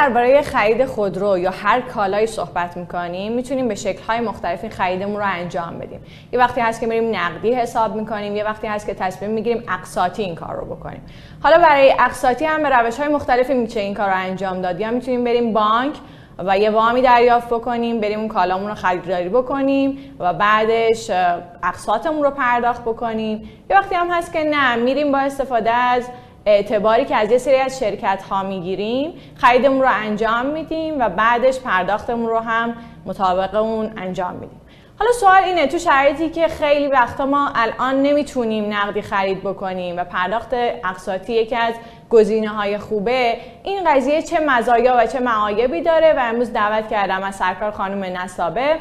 درباره خرید خودرو یا هر کالایی صحبت می‌کنیم می‌تونیم به شکل‌های مختلف این خریدمون رو انجام بدیم. یه وقتی هست که میریم نقدی حساب می‌کنیم یه وقتی هست که تصمیم می‌گیریم اقساطی این کار رو بکنیم. حالا برای اقساطی هم به روش های مختلفی میشه این کار رو انجام داد. یا می‌تونیم بریم بانک و یه وامی دریافت بکنیم بریم اون کالامون رو خریداری بکنیم و بعدش اقساطمون رو پرداخت بکنیم. یه وقتی هم هست که نه میریم با استفاده از اعتباری که از یه سری از شرکت ها می‌گیریم خریدمون رو انجام میدیم و بعدش پرداختمون رو هم مطابق اون انجام میدیم. حالا سوال اینه تو شرایطی که خیلی وقتا ما الان نمی‌تونیم نقدی خرید بکنیم و پرداخت اقساطی یکی از گزینه های خوبه این قضیه چه مزایا و چه معایبی داره؟ و امروز دعوت کردم از سرکار خانم نصابه.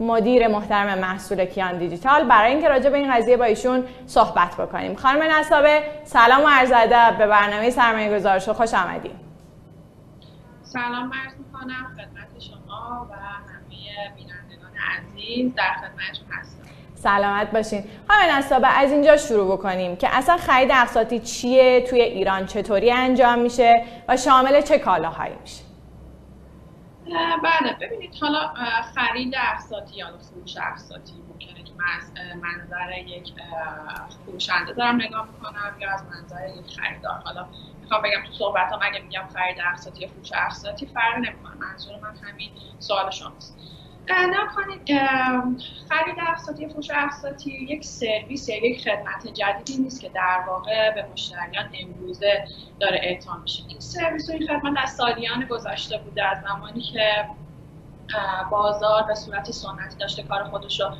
مدیر محترم محصول کیان دیجیتال. برای اینکه راجع به این قضیه با ایشون صحبت بکنیم. خانم نصابه سلام و عرض ادب. به برنامه سرمایه گذارش خوش آمدید سلام عرض می‌کنم خدمت شما و همه بینندگان عزیز در خدمتتون هستم. سلامت باشین. خانم نصابه از اینجا شروع بکنیم که اصلا خرید اقساطی چیه؟ توی ایران چطوری انجام میشه؟ و شامل چه کالاهایی میشه؟ بله ببینید حالا خرید اقساطی یا فروش اقساطی ممکنه که من از منظر یک فروشنده دارم نگاه می‌کنم یا از منظر یک خریدار. حالا می‌خوام بگم تو صحبتام اگه میگم خرید اقساطی یا فروش اقساطی فرق نمی‌کنه منظور من همین سوال شماست. کنید خرید اقساطی فروش اقساطی یک سرویس یا یک خدمت جدیدی نیست که در واقع به مشتریان امروزه داره اعطا میشه. این سرویس و این خدمت از سالیان گذشته بوده از زمانی که بازار به صورت سنتی داشته کار خودش رو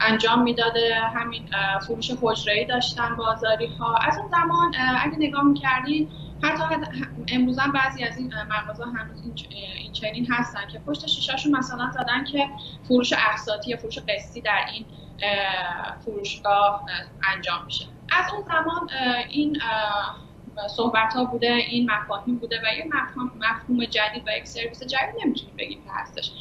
انجام می‌داده. همین فروش حجره داشتن بازاری ها از اون زمان اگه نگاه می‌کردین حتی امروز هم بعضی از این مغازه هنوز این چنین هستن که پشت شیشاشون مثلا زدن که فروش اقساطی یا فروش قسطی در این فروشگاه انجام میشه. از اون زمان این صحبت ها بوده این مفاهیم بوده و یه مفهوم جدید و یک سرویس جدید نمی‌تونیم بگیم که هستش.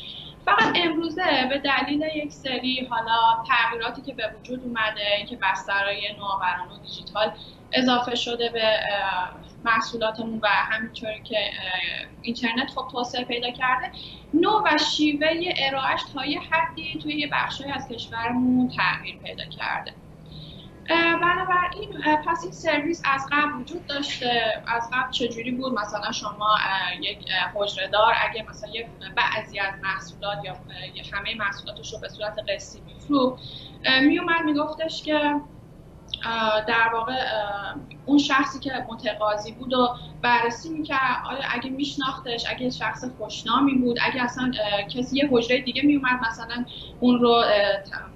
فقط امروزه به دلیل یک سری حالا تغییراتی که به وجود اومده اینکه بسترهای نوآورانه و دیجیتال اضافه شده به محصولاتمون و همینطوری که اینترنت خب توسعه پیدا کرده. نوع و شیوه ارائهش تا یه حدی توی یه بخشی از کشورمون تغییر پیدا کرده. بنابراین پس این سرویس از قبل وجود داشته. از قبل چجوری بود؟ مثلا شما یک حجره دار اگه مثلا یک بعضی از محصولات یا همه محصولاتش رو به صورت قسطی میفروخت میومد میگفتش که در واقع اون شخصی که متقاضی بود و بررسی می‌کرد آیا اگه میشناختش اگه شخص خوشنامی بود اگه اصلا کسی یه حجره دیگه میومد مثلا اون رو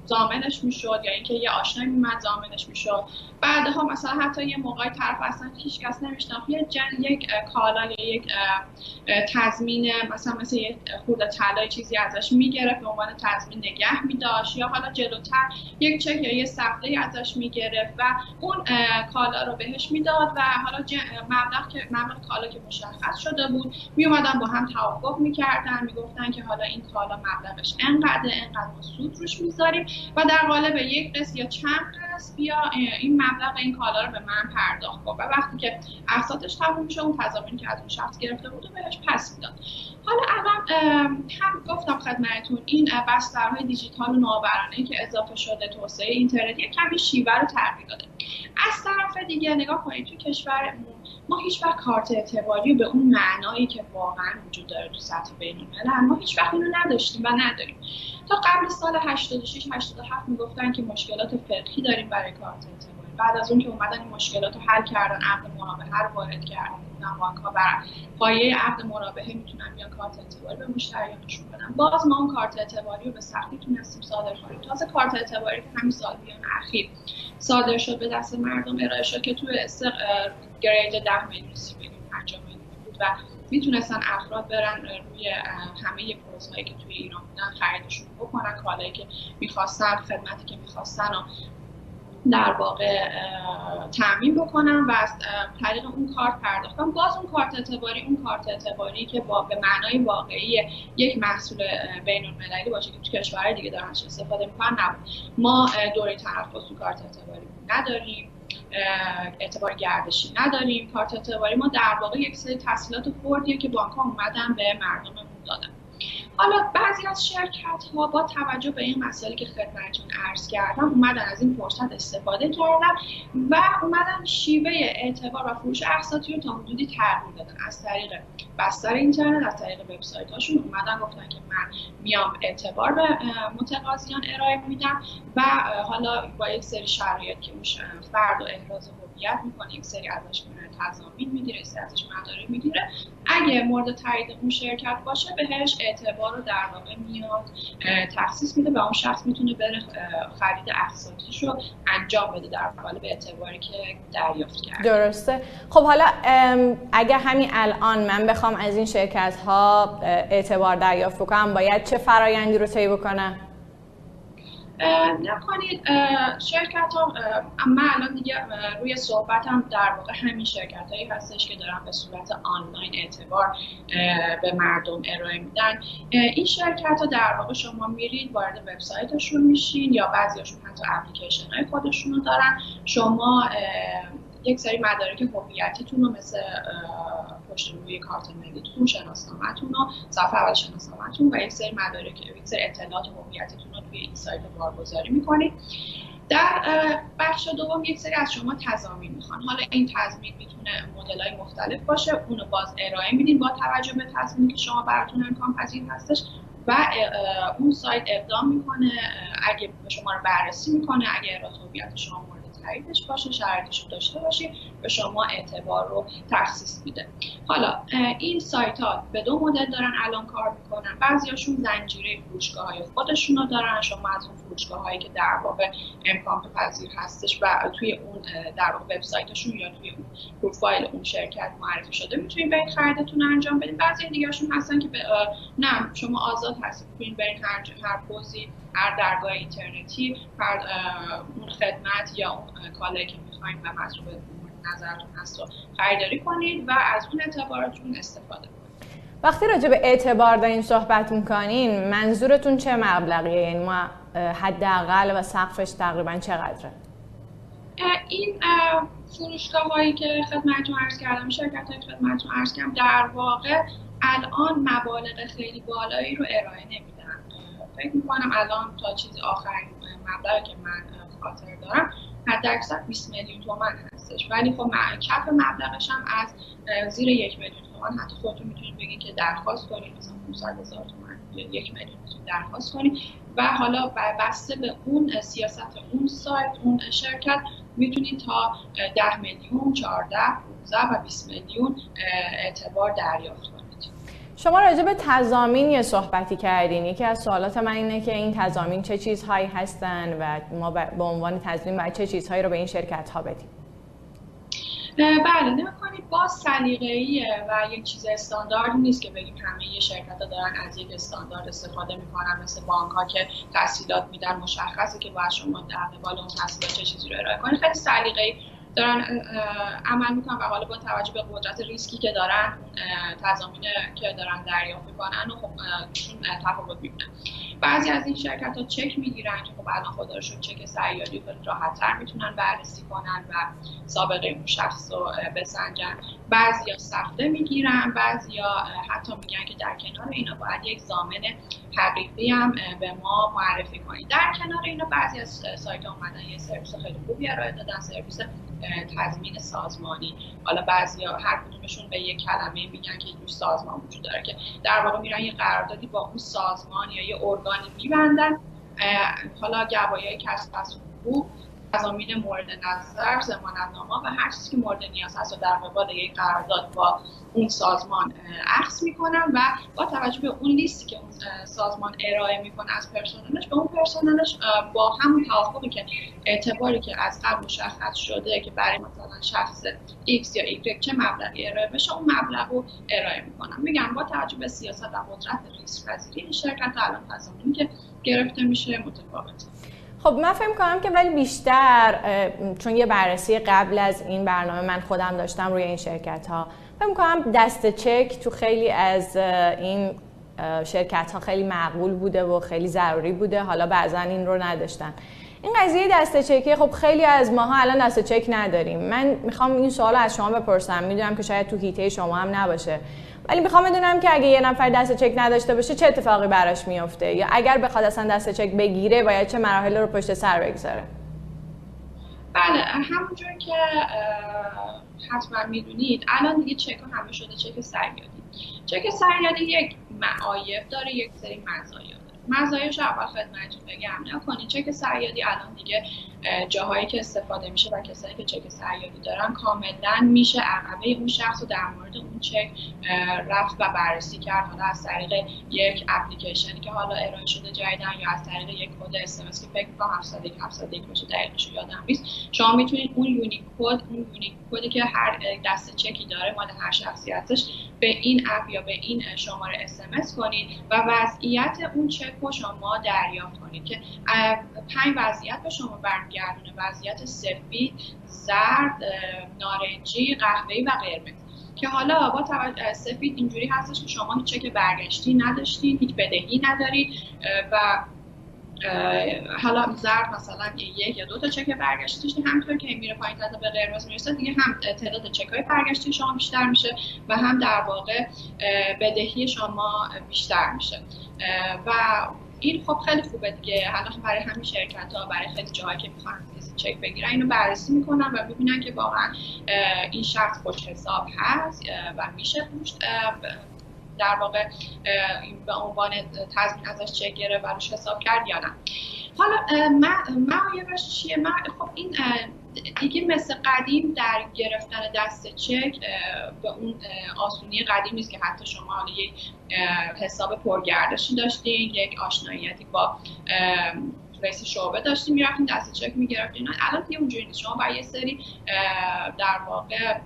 زامنش می‌شد یا اینکه یه آشنایی میومد زامنش می‌شد. بعدها مثلا حتی یه موقعی طرف اصلا هیچ کس نمیشناخت. یه جن یک کالا یا یک تضمین مثلا مثل یه خورده طلای چیزی ازش می‌گرفت به عنوان تضمین نگه میداشت یا حالا جلوتر یک چک یا یه صفحه ازش می‌گرفت و اون کالا رو بهش می‌داد و حالا مبلغ که مبلغ کالا که مشخص شده بود می اومدن با هم توافق می‌کردن می‌گفتن که حالا این کالا مبلغش انقدر انقدر سود روش می‌ذاریم و در قالب یک قسط یا چند قسط بیا این مبلغ این کالا رو به من پرداخت کن. و وقتی که اقساطش تموم میشه اون تضامینی که از اون شخص گرفته بود و بهش پس می‌داد. حالا الان هم گفتم خدمتتون این بسترهای دیجیتال و نوآورانه که اضافه شده توسعه اینترنتی کمی شیوه رو تغییر داده. از طرف دیگه نگاه کنید تو کشورمون ما هیچ وقت کارت اعتباری به اون معنایی که واقعا وجود داره تو سطح بین ما هیچ وقت اینو نداشتیم و نداریم. تا قبل سال 86 87 می‌گفتن که مشکلات فقهی داریم برای کارت بعد از اون که اومدن این مشکلات رو حل کردن عقد مرابحه رو وارد کردن بانک ها بر پایه عقد مرابحه می‌تونن بیان کارت اعتباری به مشتریانشون بدن. باز ما اون کارت اعتباری رو به سختی تونستیم صادر کنیم. تازه کارت اعتباری که همین سالیان اخیر صادر شد به دست مردم ارائه شد که توی گرید ده میلیون سی میلیون پنجاه میلیون بود و می‌تونستن افراد برن روی همه هایی که توی ایران بودن خریدشون بکنن. کالایی که می‌خواستن خدمتی که می‌خواستن و در واقع تعمین بکنم و از طریق اون کارت پرداختم. باز اون کارت اعتباری اون کارت اعتباری که با به معنای واقعی یک محصول بین المللی باشه که تو کشورهای دیگه دارن استفاده می‌کنن نبود. ما دوره تنفس تو کارت اعتباری نداریم اعتبار گردشی نداریم. کارت اعتباری ما در واقع یک سری تحصیلات فوردیه که بانک اومدن به مردممون دادن. حالا بعضی از شرکت ها با توجه به این مسائلی که خدمتتون عرض کردم اومدن از این فرصت استفاده کردن و اومدن شیوه اعتبار و فروش اقساطی رو تا حدودی تغییر دادن. از طریق بستر اینترنت از طریق وبسایت هاشون اومدن گفتن که من میام اعتبار به متقاضیان ارائه میدم و حالا با یک سری شرایط که میشه فرد و احراز هویت می‌کنه یک سری ازش تضامین می‌گیره سری ازش مدارک می‌گیره. اگه مورد تایید اون شرکت باشه بهش اعتبار رو در واقع میاد تخصیص میده و اون شخص می‌تونه بره خرید اقساطیش رو انجام بده در قالب اعتباری که دریافت کرده. درسته. خب حالا اگر همین الان من بخوام از این شرکت ها اعتبار دریافت بکنم باید چه فرایندی رو طی بکنم؟ نکنید شرکت ها من الان دیگه روی صحبتم در واقع همین شرکت هایی هستش که دارن به صورت آنلاین اعتبار به مردم ارائه میدن. این شرکت ها در واقع شما میرید وارد وبسایتشون میشین یا بعضیاشون حتی اپلیکیشن های خودشون رو دارن. شما یک سری مدارک هویتیتون رو مثل پشت روی کارت ملیتون شناسنامه‌تون و صفحه اول شناسنامه‌تون و یک سری مدارک یک سری اطلاعات هویتیتون رو توی این سایت بارگذاری می‌کنید. در بخش دوم یک سری از شما تضامین می‌خوان. حالا این تضمین می‌تونه مدل مختلف باشه. اونو باز ارائه میدین با توجه به تصمیمی که شما براتون امکان پذیر هستش و اون سایت اقدام می‌کنه اگه شما رو بررسی می‌کنه اگه اراده هویت شما تاییدش باشه شرایطش رو داشته باشید به شما اعتبار رو تخصیص میده. حالا این سایت ها به دو مدل دارن الان کار می‌کنن. بعضیاشون زنجیره فروشگاه های خودشون رو دارن. شما از اون فروشگاه هایی که در واقع امکان پذیر هستش و توی اون در واقع وبسایتشون یا توی اون پروفایل اون شرکت معرفی شده می‌تونید برید خریدتون انجام بدید بعضی دیگهشون هستن که نه شما آزاد هستید. می‌تونید برید هر هر پوزی هر درگاه اینترنتی هر اون خدمت یا اون کالایی که می‌خواین و مطلوب نظرتون هست رو خریداری کنید و از اون اعتباراتون استفاده کنید. وقتی راجع به اعتبار دارین صحبت می‌کنین منظورتون چه مبلغیه؟ یعنی ما حداقل و سقفش تقریبا چقدره؟ این فروشگاه هایی که خدمتتون عرض کردم شرکت های خدمتتون عرض کردم در واقع الان مبالغ خیلی بالایی رو ارائه نمیدن. فکر می‌کنم الان تا چیز آخرین مبلغی که من خاطر دارم حد اکثر 20 میلیون تومن هستش. ولی خب کف مبلغش هم از زیر یک میلیون تومن حتی خودتون می‌تونید بگید که درخواست کنید مثلا 500 هزار تومن یک میلیون درخواست کنید و حالا بسته به اون سیاست اون سایت اون شرکت می‌تونید تا 10 میلیون 14 15 و 20 میلیون اعتبار دریافت کنید شما راجع به تضامین یه صحبتی کردین. یکی از سوالات من اینه که این تضامین چه چیزهایی هستن و ما به عنوان تضمین باید چه چیزهایی رو به این شرکت ها بدیم بله نکنید با سلیقه‌ایه و یک چیز استاندارد نیست که بگیم همه شرکت ها دارن از یک استاندارد استفاده می‌کنن مثل بانک ها که تحصیلات میدن مشخصه که باید شما در قبال اون تحصیلات چه چیزی رو ارائه کنید. خیلی سلیقه‌ای دارن عمل می‌کنن و حالا با توجه به قدرت ریسکی که دارن تضامین که دارن دریافت می‌کنن و خب تفاوت می‌کنن بعضی از این شرکت ها چک می‌گیرن که خب الان خدا رو چک سیادی خیلی راحت تر می‌تونن بررسی کنن و سابقه اون شخص رو بسنجن. بعضی ها سفته می‌گیرن بعضی ها حتی میگن که در کنار اینا باید یک زامن حقیقی هم به ما معرفی کنید در کنار اینا بعضی از سایت ها اومدن یه سرویس خیلی خوبی ارائه دادن سرویس تضمین سازمانی. حالا بعضی ها هر کدومشون به یک کلمه میگن که یک سازمان وجود داره که در واقع میرن یه قراردادی با اون سازمان یا یه ارگانی میبندن. حالا گواهی کسب از حقوق تضامین مورد نظر نامه و هر چیزی که مورد نیاز هست و در قبال یک قرارداد با اون سازمان عکس می‌کنن و با توجه به اون لیستی که اون سازمان ارائه می‌کنه از پرسنلش به اون پرسنلش با همون توافقی که اعتباری که از قبل مشخص شده که برای مثلا شخص X یا Y چه مبلغی ارائه بشه اون مبلغ رو ارائه می‌کنن میگم با توجه به سیاست و قدرت ریسک پذیری این شرکت الان تضامینی که گرفته میشه متفاوته. خب من فکر کنم که ولی بیشتر چون یه بررسی قبل از این برنامه من خودم داشتم روی این شرکت ها فکر کنم دست چک تو خیلی از این شرکت ها خیلی معقول بوده و خیلی ضروری بوده. حالا بعضا این رو نداشتن. این قضیه دست چکی خب خیلی از ماها الان دست چک نداریم. من می‌خوام این سوال از شما بپرسم. می‌دونم که شاید تو هیته شما هم نباشه. ولی می‌خوام بدونم که اگه یه نفر دست چک نداشته باشه چه اتفاقی براش میفته یا اگر بخواد اصلا دست چک بگیره باید چه مراحل رو پشت سر بگذاره؟ بله همونجور که حتما می‌دونید الان دیگه چک همه شده چک سریادی چک سریادی یک معایب داره یک سری مزایا مزایاش اول خدمتتون بگم. نکنید چک سریادی الان دیگه جاهایی که استفاده میشه و کسایی که چک سیادی دارن کاملا میشه عقبه اون شخص رو در مورد اون چک رفت و بررسی کرد. حالا از طریق یک اپلیکیشنی که حالا ارائه شده جدیدن یا از طریق یک کد اس که فکر کنم 701 701 باشه دقیقش یادم نیست. شما می‌تونید اون unique code اون unique code ی که هر دست چکی داره مال هر شخصی هستش به این اپ یا به این شماره اس کنید و وضعیت اون چک رو شما دریافت کنید که پنج وضعیت به شما بر برمیگردونه وضعیت سفید زرد نارنجی قهوه‌ای و قرمز. که حالا با سفید اینجوری هستش که شما هیچ چک برگشتی نداشتین هیچ بدهی ندارید و حالا زرد مثلا یک یا دو تا چک برگشتی داشتی همطور که میره پایین تا به قرمز می‌رسه دیگه هم تعداد چک های برگشتی شما بیشتر میشه و هم در واقع بدهی شما بیشتر میشه. و این خب خیلی خوبه دیگه. حالا برای همین شرکت ها برای خیلی جاهایی که می‌خوان چک بگیرن اینو بررسی می‌کنن و ببینن که واقعا این شخص خوش حساب هست و میشه در واقع به عنوان تضمین ازش چک گرفت و روش حساب کرد یا نه. حالا معایبش چیه؟ خب این دیگه مثل قدیم در گرفتن دست چک به اون آسونی قدیم نیست که حتی شما حالا یک حساب پرگردشی داشتین یک آشناییتی با رئیس شعبه داشتیم می‌رفتیم دست چک می‌گرفتیم. الان دیگه اونجوری نیست. شما باید یه سری در واقع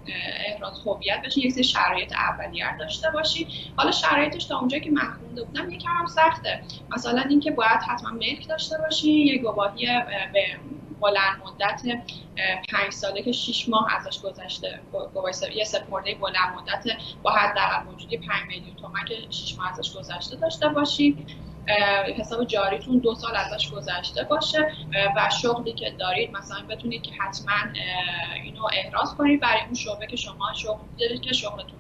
احراز هویت بشین یک سری شرایط اولیه داشته باشید حالا شرایطش تا اونجایی که من خونده بودم یکم هم سخته. مثلا اینکه باید حتما ملک داشته باشین یه گواهی به بلند مدت پنج ساله که شیش ماه ازش گذشته یه سپرده بلند مدت با حداقل موجودی 5 میلیون تومن که 6 ماه ازش گذشته داشته باشید حساب جاریتون دو سال ازش گذشته باشه و شغلی که دارید مثلا بتونید که حتما اینو احراز کنید برای اون شعبه که شما شغل دارید که شغلتون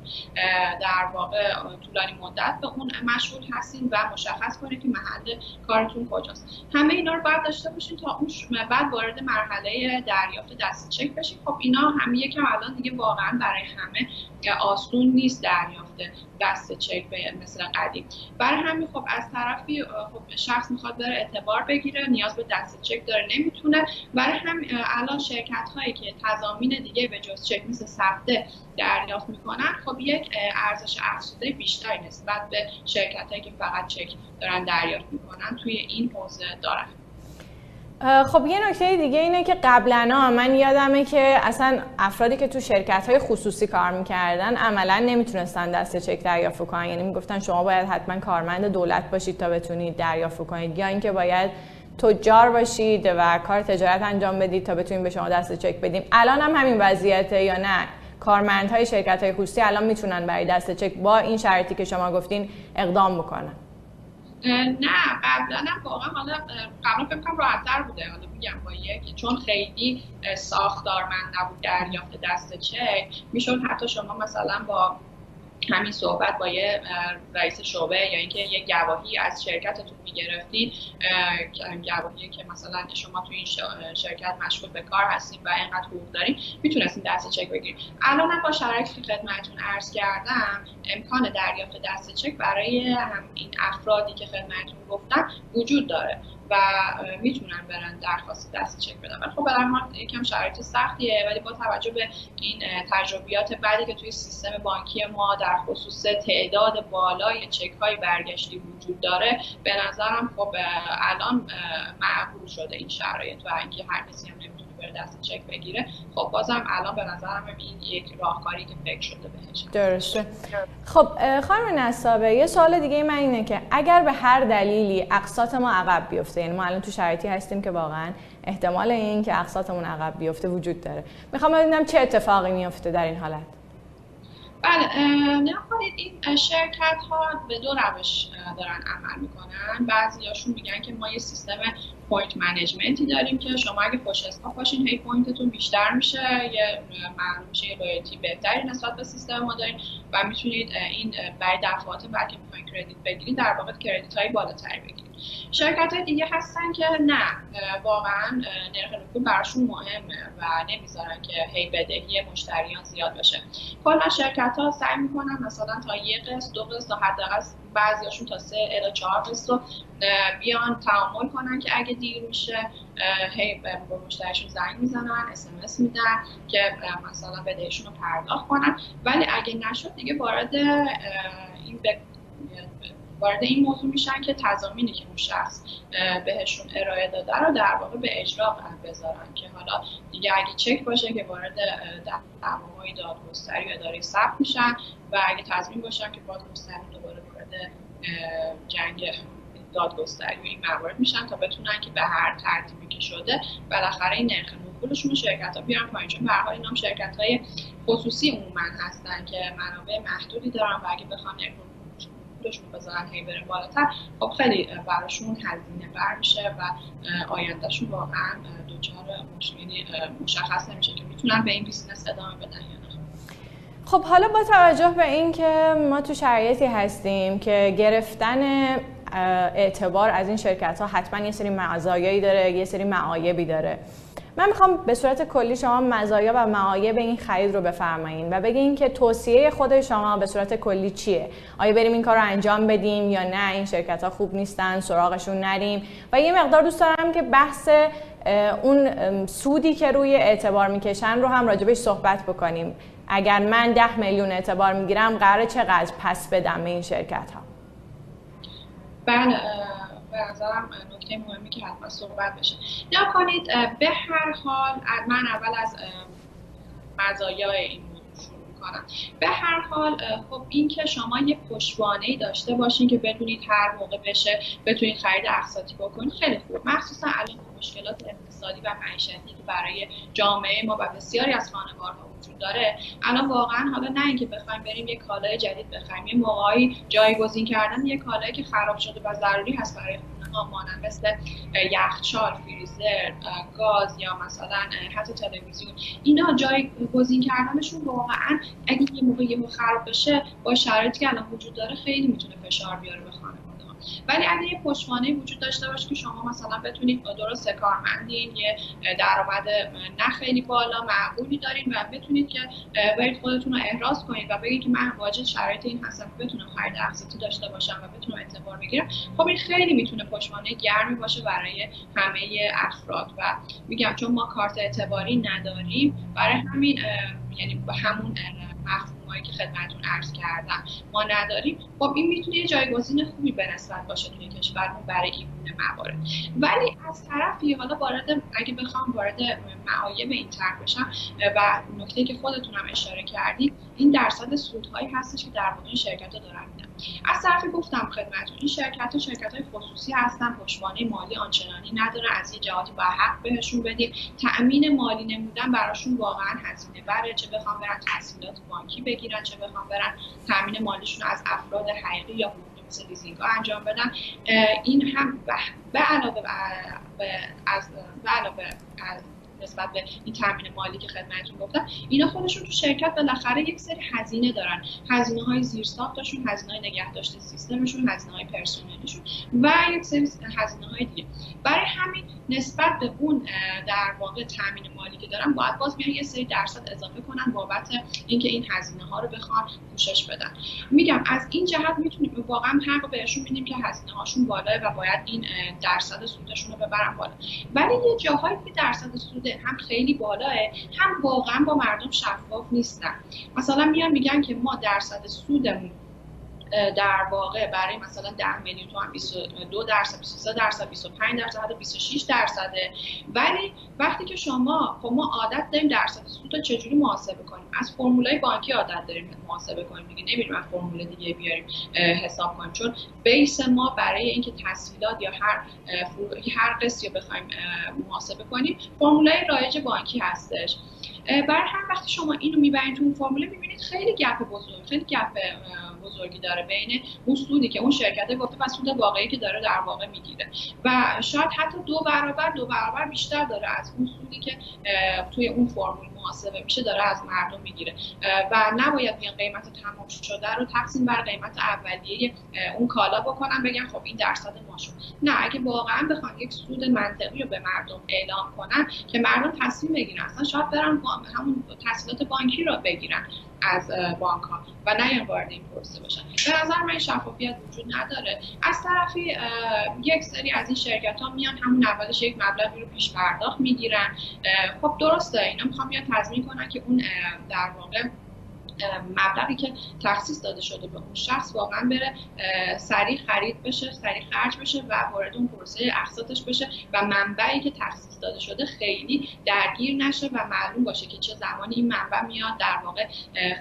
در واقع طولانی مدت به اون مشغول هستین و مشخص کنید که محل کارتون کجاست. همه اینا رو باید داشته باشین تا اون بعد وارد مرحله دریافت دست چک بشین. خب اینا همه یکم الان دیگه واقعا برای همه آسون نیست دریافت دست چک به مثل قدیم. برای همین خب از طرفی خب شخص می‌خواد بره اعتبار بگیره نیاز به دست چک داره نمی‌تونه. برای همین الان شرکت هایی که تضامین دیگه به جز چک مثل سفته دریافت می‌کنن خب یک ارزش افزوده بیشتری نسبت به شرکت هایی که فقط چک دارن دریافت می‌کنن توی این حوزه دارن. خب یه نکته دیگه اینه که قبلا من یادمه که اصلا افرادی که تو شرکت های خصوصی کار می‌کردن عملا نمی‌تونستن دست چک دریافت کنن. یعنی می‌گفتن شما باید حتما کارمند دولت باشید تا بتونید دریافت کنید. یا اینکه باید تجار باشید و کار تجارت انجام بدید تا بتونید به شما دست چک بدیم. الان هم همین وضعیته یا نه؟ کارمندهای شرکت های خصوصی الان می‌تونن برای دست چک با این شرطی که شما گفتین اقدام بکنن. نه قبلا هم واقعا حالا قبلا فکر کنم راحتتر بوده حالا میگم با یک چون خیلی ساختارمند نبود دریافت دست چک می‌شد حتی شما مثلا با همین صحبت با یه رئیس شعبه یا اینکه یه گواهی از شرکتتون می‌گرفتید گواهی که مثلا شما تو این شرکت مشغول به کار هستید و اینقدر حقوق دارین می‌تونستید دست چک بگیرید. الان با شرایطی که خدمتتون عرض کردم امکان دریافت دست چک برای هم این افرادی که خدمتتون گفتم وجود داره. و می‌تونن برن درخواست دست چک بدن. ولی خب به یکم شرایط سختیه ولی با توجه به این تجربیات بعدی که توی سیستم بانکی ما در خصوص تعداد بالای چک های برگشتی وجود داره به نظرم خب الان معقول شده این شرایط و اینکه هر کسی هم دست چک بگیره. خب بازم الان به نظرم این یک راهکاری که فکر شده بهش. درسته. خب خانم نصابه یه سوال دیگه من اینه که اگر به هر دلیلی اقساط ما عقب بیفته یعنی ما الان تو شرایطی هستیم که واقعا احتمال این که اقساطمون عقب بیفته وجود داره. می‌خوام ببینم چه اتفاقی میفته در این حالت. بله نه این شرکت ها به دو روش دارن عمل می‌کنن. بعضی هاشون میگن که ما یه سیستم point management ی داریم که شما اگه پشت حساب باشین هی point تون بیشتر میشه یه معلوم یه بهتری نسبت به سیستم ما داریم و می‌تونید این برای دفعات بعد که می‌خواین credit بگیرید در واقع credit های بالاتری بگیرید. شرکت های دیگه هستن که نه واقعا نرخ نفوذ براشون مهمه و نمی‌ذارن که هی بدهی مشتریان زیاد بشه کلا شرکت ها سعی می‌کنن مثلا تا یه قسط دو قسط تا حداقل بعضیاشون تا سه الی چهار قسط رو بیان تعامل کنن که اگه دیر میشه هی به مشتریشون زنگ می‌زنن اسمس میدن که مثلا بدهشون رو پرداخت کنن. ولی اگه نشد دیگه وارد این وارد این موضوع میشن که تضامینی که اون شخص بهشون ارائه داده رو در واقع به اجرا بذارن که حالا دیگه اگه چک باشه که وارد دعواهای دادگستری و اداره ثبت میشن و اگه تضمین باشن که دادگستری دوباره وارد جنگ دادگستری و این موارد میشن تا بتونن که به هر ترتیبی که شده بالاخره این نرخ نفولشون شرکت ها بیارن پایین. چون به حال اینا شرکت های خصوصی عموما هستن که منابع محدودی دارن و اگه بخوان پولشون بذارن هی بره بالاتر. خب خیلی براشون هزینه بر میشه و آیندهشون واقعا دوچار یعنی مشخص نمیشه که می‌تونن به این بیزینس ادامه بدن نه. خب حالا با توجه به اینکه ما تو شرایطی هستیم که گرفتن اعتبار از این شرکت ها حتما یه سری مزایایی داره یه سری معایبی داره. من می‌خوام به صورت کلی شما مزایا و معایب این خرید رو بفرمایید و بگین که توصیه خود شما به صورت کلی چیه؟ آیا بریم این کار رو انجام بدیم یا نه؟ این شرکت ها خوب نیستن سراغشون نریم و یه مقدار دوست دارم که بحث اون سودی که روی اعتبار می‌کشن رو هم راجبش صحبت بکنیم. اگر من ده میلیون اعتبار می‌گیرم قرار چقدر؟ پس بدم به این شرکت ها بله به نظرم نکته مهمی که حتما صحبت بشه. یا کنید به هر حال من اول از مزایای این شروع می‌کنم. به هر حال خب این که شما یه پشتوانه داشته باشین که بدونید هر موقع بشه بتونید خرید اقساطی بکنید خیلی خوب. مخصوصا الان مشکلات اقتصادی و معیشتی که برای جامعه ما و بسیاری از خانوارها وجود داره. الان واقعا حالا نه اینکه بخوایم بریم یه کالای جدید بخریم یه موقعی جایگزین کردن یه کالایی که خراب شده و ضروری هست برای خونه مانند مثل یخچال فریزر گاز یا مثلا حتی تلویزیون. اینا جایگزین کردنشون واقعا اگه یه موقع یه خراب بشه با شرایطی که الان وجود داره خیلی می‌تونه فشار بیاره ولی اگه یه پشتوانه وجود داشته باشه که شما مثلا بتونید درست کارمندین یه درآمد نه خیلی بالا معقولی دارین و بتونید که برید خودتون رو احراز کنید و بگید که من واجد شرایط این هستم که بتونم خرید اقساطی داشته باشم و بتونم اعتبار بگیرم. خب این خیلی می‌تونه پشتوانه گرمی باشه برای همه افراد و میگم چون ما کارت اعتباری نداریم برای همین یعنی همون که خدمتتون عرض کردم ما نداریم. خب این می‌تونه یه جایگزین خوبی به نسبت باشه توی کشورمون برای این موارد. ولی از طرفی حالا وارد اگه بخوام وارد معایب این طرح بشم و نکته که خودتونم اشاره کردید این درصد سودهایی هستش که در واقع این شرکت ها دارن میدن. از طرفی گفتم خدمتتون این شرکت ها شرکت های خصوصی هستن پشتوانه مالی آنچنانی نداره از یه جهاتی با حق بهشون بدیم تأمین مالی نمودن براشون واقعا هزینه بره چه بخوام برن تحصیلات بانکی بگیرن چه بخوام برن تأمین مالیشون از افراد حقیقی یا مثل لیزینگ ها انجام بدن. این هم به علاوه از به علاوه از نسبت به این تامین مالی که خدمتتون گفتم اینا خودشون تو شرکت بالاخره یک سری هزینه دارن. هزینه های زیر ساختشون هزینه های نگهداشت سیستمشون هزینه های پرسنلیشون و یک سری هزینه های دیگه. برای همین نسبت به اون در واقع تامین مالی که دارن باید باز بیان یه سری درصد اضافه کنن بابت اینکه این هزینه ها رو بخوان پوشش بدن. میگم از این جهت می‌تونیم واقعا حق بهشون میدیم که هزینه هاشون بالاه و باید این درصد سودشون رو ببرن بالا. ولی یه جاهایی که درصد سود هم خیلی بالاه هم واقعا با مردم شفاف نیستن. مثلا میان میگن که ما درصد سودمون در واقع برای مثلا 10 میلیون تومان 22 درصد 23 درصد 25 درصد حتی 26 درصده. ولی وقتی که شما خب ما عادت داریم درصد سود چجوری محاسبه کنیم؟ از فرمولای بانکی عادت داریم محاسبه کنیم دیگه. نمیریم از فرمول دیگه بیاریم حساب کنیم. چون بیس ما برای اینکه تسهیلات یا هر هر قسطی رو بخوایم محاسبه کنیم فرمولای رایج بانکی هستش. برای هم وقتی شما اینو می‌برید تو اون فرموله می‌بینید خیلی گپ بزرگ خیلی گپ بزرگی داره بین اون سودی که اون شرکت گفته و سود واقعی که داره در واقع می‌گیره. و شاید حتی دو برابر دو برابر بیشتر داره از اون سودی که توی اون فرمول محاسبه میشه داره از مردم می‌گیره. و نباید این قیمت تمام شده رو تقسیم بر قیمت اولیه اون کالا بکنن بگن خب این درصد ما شد. نه اگه واقعا بخوان یک سود منطقی رو به مردم اعلام کنن که مردم تصمیم بگیرن اصلا شاید برن همون تسهیلات بانکی رو بگیرن. از بانک ها و نه وارد این پروسه باشن. به نظر من شفافیت وجود نداره. از طرفی یک سری از این شرکت ها میان همون اولش یک مبلغی رو پیش پرداخت می‌گیرن. خب درسته اینا می‌خوام بیان تضمین کنن که اون در واقع مبلغی که تخصیص داده شده به اون شخص واقعا بره سریع خرید بشه سریع خرج بشه و وارد اون پروسه اقساطش بشه و منبعی که تخصیص داده شده خیلی درگیر نشه و معلوم باشه که چه زمانی این منبع میاد در واقع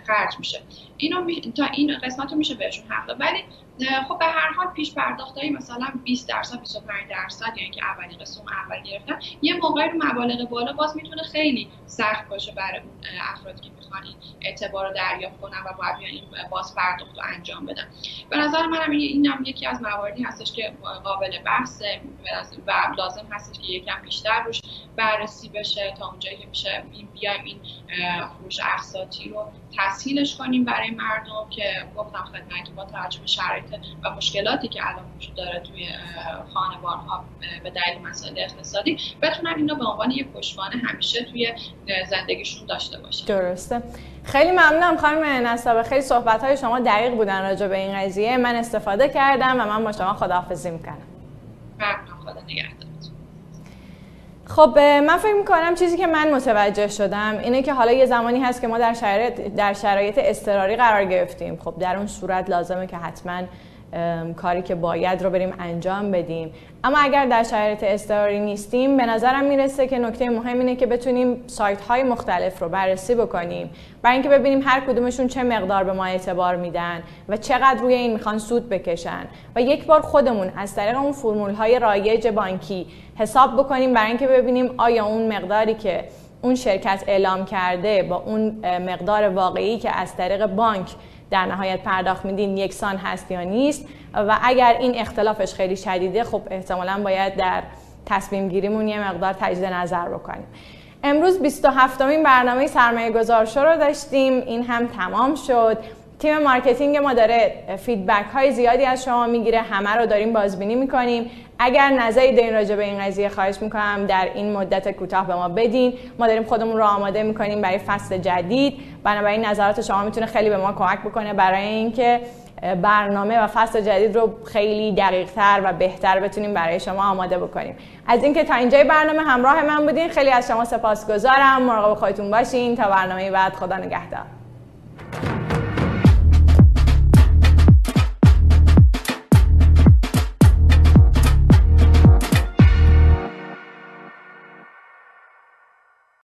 خرج میشه. اینو تا این قسمت رو میشه بهشون حق ولی خب به هر حال پیش پرداختایی مثلا 20 درصد 25 درصد یا اینکه اولی قسم اول گرفتن یه موقعی رو مبالغ بالا باز می‌تونه خیلی سخت باشه برای اون افرادی که می‌خوان این اعتبار رو دریافت کنن و باید این باز پرداخت رو انجام بدن. به نظر منم این هم یکی از مواردی هستش که قابل بحثه و لازم هستش که یکم بیشتر روش بررسی بشه تا اونجایی که میشه بیایم این فروش اقساطی رو تسهیلش کنیم برای مردم که گفتم خدمت با توجه به شرایط و مشکلاتی که الان وجود داره توی خانوارها به دلیل مسائل اقتصادی بتونن اینو به عنوان یه پشتوانه همیشه توی زندگیشون داشته باشن. درسته. خیلی ممنونم خانم نصابه. خیلی صحبت های شما دقیق بودن راجع به این قضیه. من استفاده کردم و من با شما خداحافظی می‌کنم. ممنون. خدا نگهدار. خب من فکر می‌کنم چیزی که من متوجه شدم اینه که حالا یه زمانی هست که ما در شرایط در شرایط اضطراری قرار گرفتیم. خب در اون صورت لازمه که حتما کاری که باید رو بریم انجام بدیم. اما اگر در شرایط اضطراری نیستیم به نظرم می‌رسه که نکته مهم اینه که بتونیم سایت های مختلف رو بررسی بکنیم. برای اینکه ببینیم هر کدومشون چه مقدار به ما اعتبار میدن و چقدر روی این می‌خوان سود بکشن. و یک بار خودمون از طریق اون فرمول های رایج بانکی حساب بکنیم برای اینکه ببینیم آیا اون مقداری که اون شرکت اعلام کرده با اون مقدار واقعی که از طریق بانک در نهایت پرداخت میدین یکسان هست یا نیست و اگر این اختلافش خیلی شدیده خب احتمالا باید در تصمیم گیریمون یه مقدار تجدید نظر بکنیم. امروز 27 امین برنامه سرمایه گذارشو رو داشتیم. این هم تمام شد. تیم marketing ما داره feedback های زیادی از شما می‌گیره همه رو داریم بازبینی می‌کنیم. اگر نظری دارین راجع به این قضیه خواهش می‌کنم در این مدت کوتاه به ما بدین. ما داریم خودمون رو آماده می‌کنیم برای فصل جدید. بنابراین نظرات شما می‌تونه خیلی به ما کمک بکنه برای اینکه برنامه و فصل جدید رو خیلی دقیق تر و بهتر بتونیم برای شما آماده بکنیم. از اینکه تا اینجای برنامه همراه من بودین خیلی از شما سپاسگزارم. مراقب خودتون باشین. تا برنامه بعد خدا نگهدار.